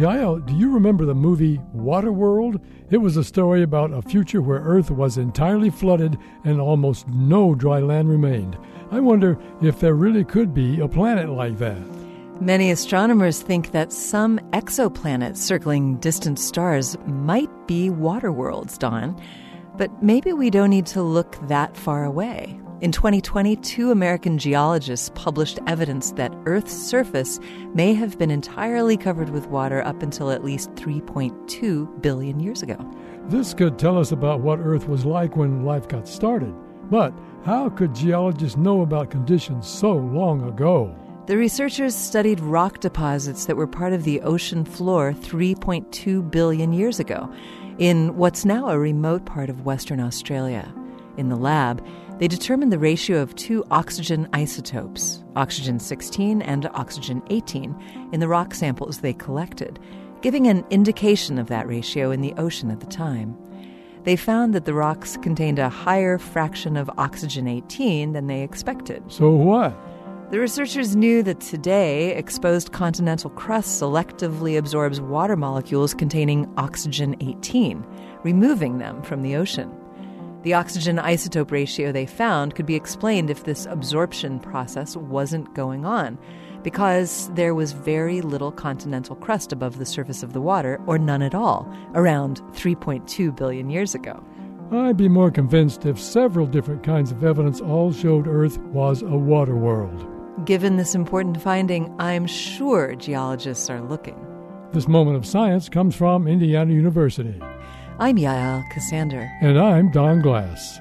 Yael, do you remember the movie Waterworld? It was a story about a future where Earth was entirely flooded and almost no dry land remained. I wonder if there really could be a planet like that. Many astronomers think that some exoplanets circling distant stars might be water worlds, Don. But maybe we don't need to look that far away. In 2020, two American geologists published evidence that Earth's surface may have been entirely covered with water up until at least 3.2 billion years ago. This could tell us about what Earth was like when life got started. But how could geologists know about conditions so long ago? The researchers studied rock deposits that were part of the ocean floor 3.2 billion years ago in what's now a remote part of Western Australia. In the lab, they determined the ratio of two oxygen isotopes, oxygen 16 and oxygen 18, in the rock samples they collected, giving an indication of that ratio in the ocean at the time. They found that the rocks contained a higher fraction of oxygen 18 than they expected. So what? The researchers knew that today exposed continental crust selectively absorbs water molecules containing oxygen 18, removing them from the ocean. The oxygen isotope ratio they found could be explained if this absorption process wasn't going on, because there was very little continental crust above the surface of the water, or none at all, around 3.2 billion years ago. I'd be more convinced if several different kinds of evidence all showed Earth was a water world. Given this important finding, I'm sure geologists are looking. This moment of science comes from Indiana University. I'm Yael Ksander. And I'm Don Glass.